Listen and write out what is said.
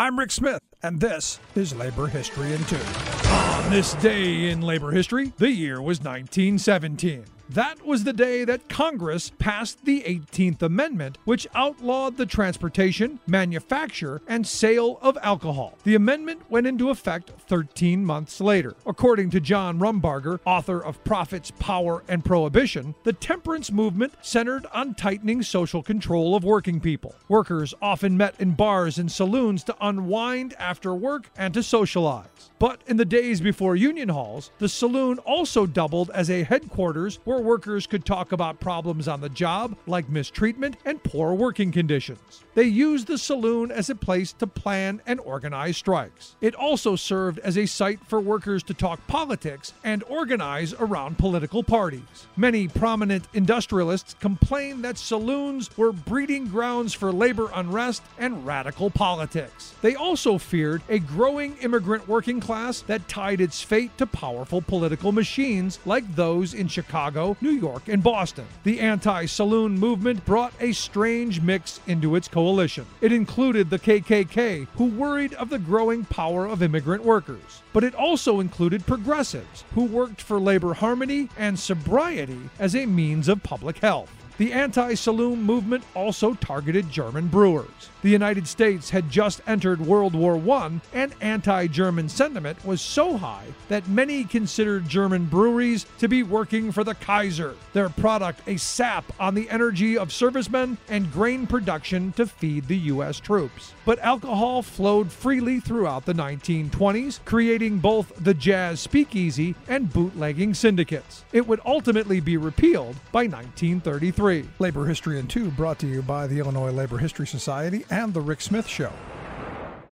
I'm Rick Smith, and this is Labor History in Two. On this day in labor history, the year was 1917. That was the day that Congress passed the 18th Amendment, which outlawed the transportation, manufacture, and sale of alcohol. The amendment went into effect 13 months later. According to John Rumbarger, author of Profits, Power, and Prohibition, the temperance movement centered on tightening social control of working people. Workers often met in bars and saloons to unwind after work and to socialize. But in the days before union halls, the saloon also doubled as a headquarters where workers could talk about problems on the job, like mistreatment and poor working conditions. They used the saloon as a place to plan and organize strikes. It also served as a site for workers to talk politics and organize around political parties. Many prominent industrialists complained that saloons were breeding grounds for labor unrest and radical politics. They also feared a growing immigrant working class that tied its fate to powerful political machines like those in Chicago, New York, and Boston. The anti saloon movement brought a strange mix into its coalition. It included the KKK, who worried of the growing power of immigrant workers. But it also included progressives, who worked for labor harmony and sobriety as a means of public health. The anti saloon movement also targeted German brewers. The United States had just entered World War I, and anti German sentiment was so high that many considered German breweries to be working for the Kaiser, their product a sap on the energy of servicemen and grain production to feed the U.S. troops. But alcohol flowed freely throughout the 1920s, creating both the jazz speakeasy and bootlegging syndicates. It would ultimately be repealed by 1933. Labor History in Two brought to you by the Illinois Labor History Society and The Rick Smith Show.